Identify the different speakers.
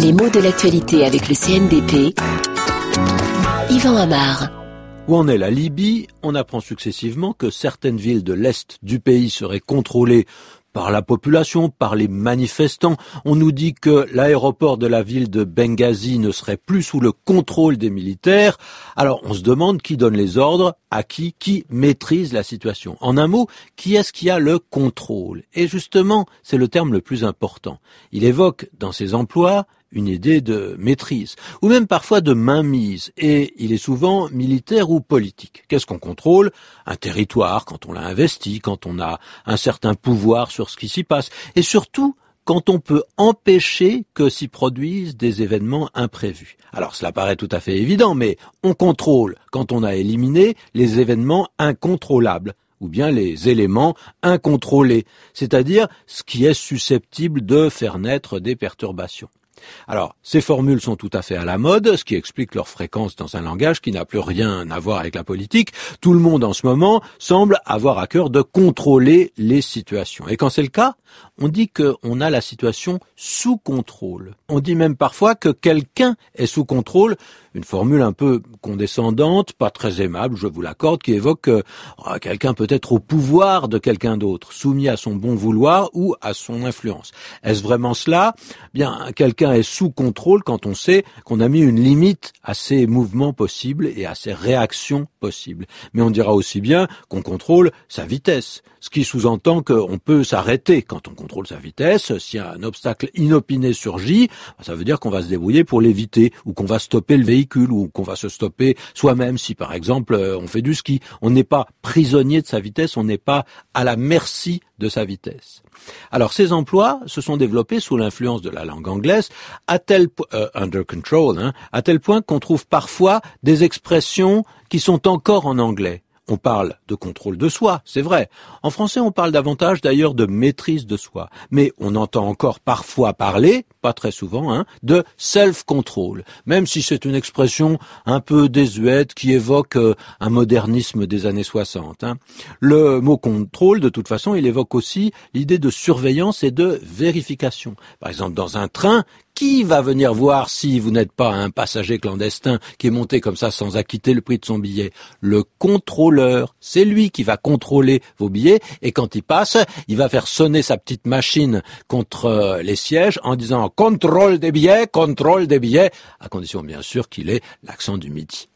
Speaker 1: Les mots de l'actualité avec le CNDP. Yvan Amar.
Speaker 2: Où en est la Libye? On apprend successivement que certaines villes de l'Est du pays seraient contrôlées par la population, par les manifestants. On nous dit que l'aéroport de la ville de Benghazi ne serait plus sous le contrôle des militaires. Alors on se demande qui donne les ordres, à qui, qui maîtrise la situation. En un mot, qui est-ce qui a le contrôle? Et justement, c'est le terme le plus important. Il évoque dans ses emplois une idée de maîtrise, ou même parfois de mainmise, et il est souvent militaire ou politique. Qu'est-ce qu'on contrôle? Un territoire, quand on l'a investi, quand on a un certain pouvoir sur ce qui s'y passe, et surtout quand on peut empêcher que s'y produisent des événements imprévus. Alors cela paraît tout à fait évident, mais on contrôle quand on a éliminé les événements incontrôlables ou bien les éléments incontrôlés, c'est-à-dire ce qui est susceptible de faire naître des perturbations. Alors, ces formules sont tout à fait à la mode, ce qui explique leur fréquence dans un langage qui n'a plus rien à voir avec la politique. Tout le monde en ce moment semble avoir à cœur de contrôler les situations. Et quand c'est le cas, on dit qu'on a la situation sous contrôle. On dit même parfois que quelqu'un est sous contrôle, une formule un peu condescendante, pas très aimable, je vous l'accorde, qui évoque euh, quelqu'un peut-être au pouvoir de quelqu'un d'autre, soumis à son bon vouloir ou à son influence. Est-ce vraiment cela? Bien, quelqu'un est sous contrôle quand on sait qu'on a mis une limite à ses mouvements possibles et à ses réactions possibles. Mais on dira aussi bien qu'on contrôle sa vitesse, ce qui sous-entend qu'on peut s'arrêter quand on contrôle sa vitesse. Si un obstacle inopiné surgit, ça veut dire qu'on va se débrouiller pour l'éviter, ou qu'on va stopper le véhicule, ou qu'on va se stopper soi-même si par exemple euh, on fait du ski. On n'est pas prisonnier de sa vitesse, on n'est pas à la merci de sa vitesse. Alors ces emplois se sont développés sous l'influence de la langue anglaise à tel euh, under control, hein, à tel point qu'on trouve parfois des expressions qui sont encore en anglais. On parle de contrôle de soi, c'est vrai. En français, on parle davantage d'ailleurs de maîtrise de soi. Mais on entend encore parfois parler, pas très souvent, hein, de self-control, même si c'est une expression un peu désuète qui évoque euh, un modernisme des années 60. Hein. Le mot contrôle, de toute façon, il évoque aussi l'idée de surveillance et de vérification. Par exemple, dans un train, qui va venir voir si vous n'êtes pas un passager clandestin qui est monté comme ça sans acquitter le prix de son billet? Le contrôleur, c'est lui qui va contrôler vos billets et quand il passe, il va faire sonner sa petite machine contre euh, les sièges en disant contrôle des billets, contrôle des billets, à condition bien sûr qu'il ait l'accent du midi.